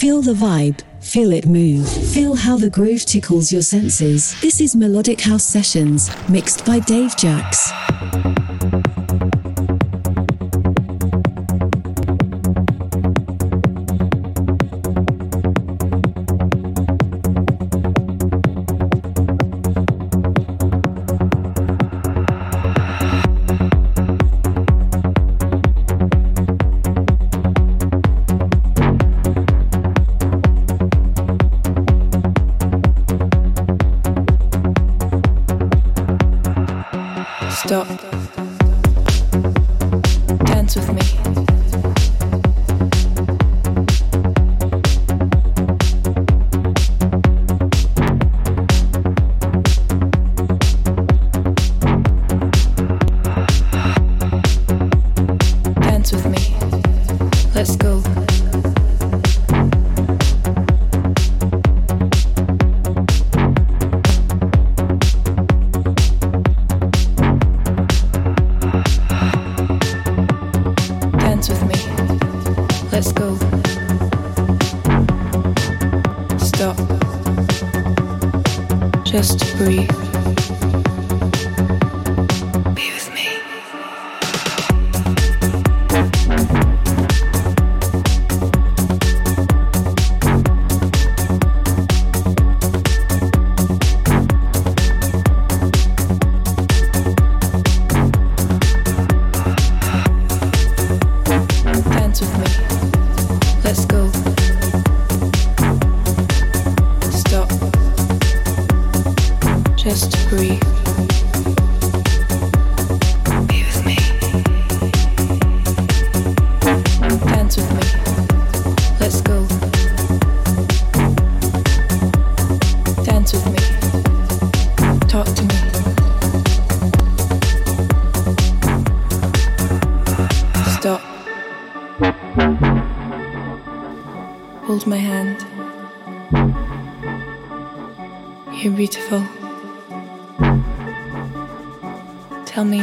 Feel the vibe, feel it move, feel how the groove tickles your senses. This is Melodic House Sessions, mixed by Dave Jax.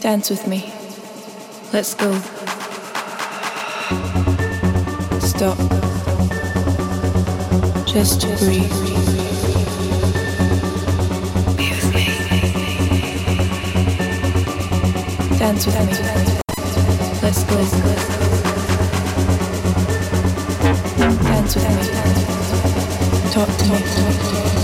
Dance with me. Let's go. Stop. Just breathe. Be with me. Dance with me. Let's go. Dance with me. Talk to me.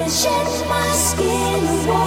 and shed my skin away.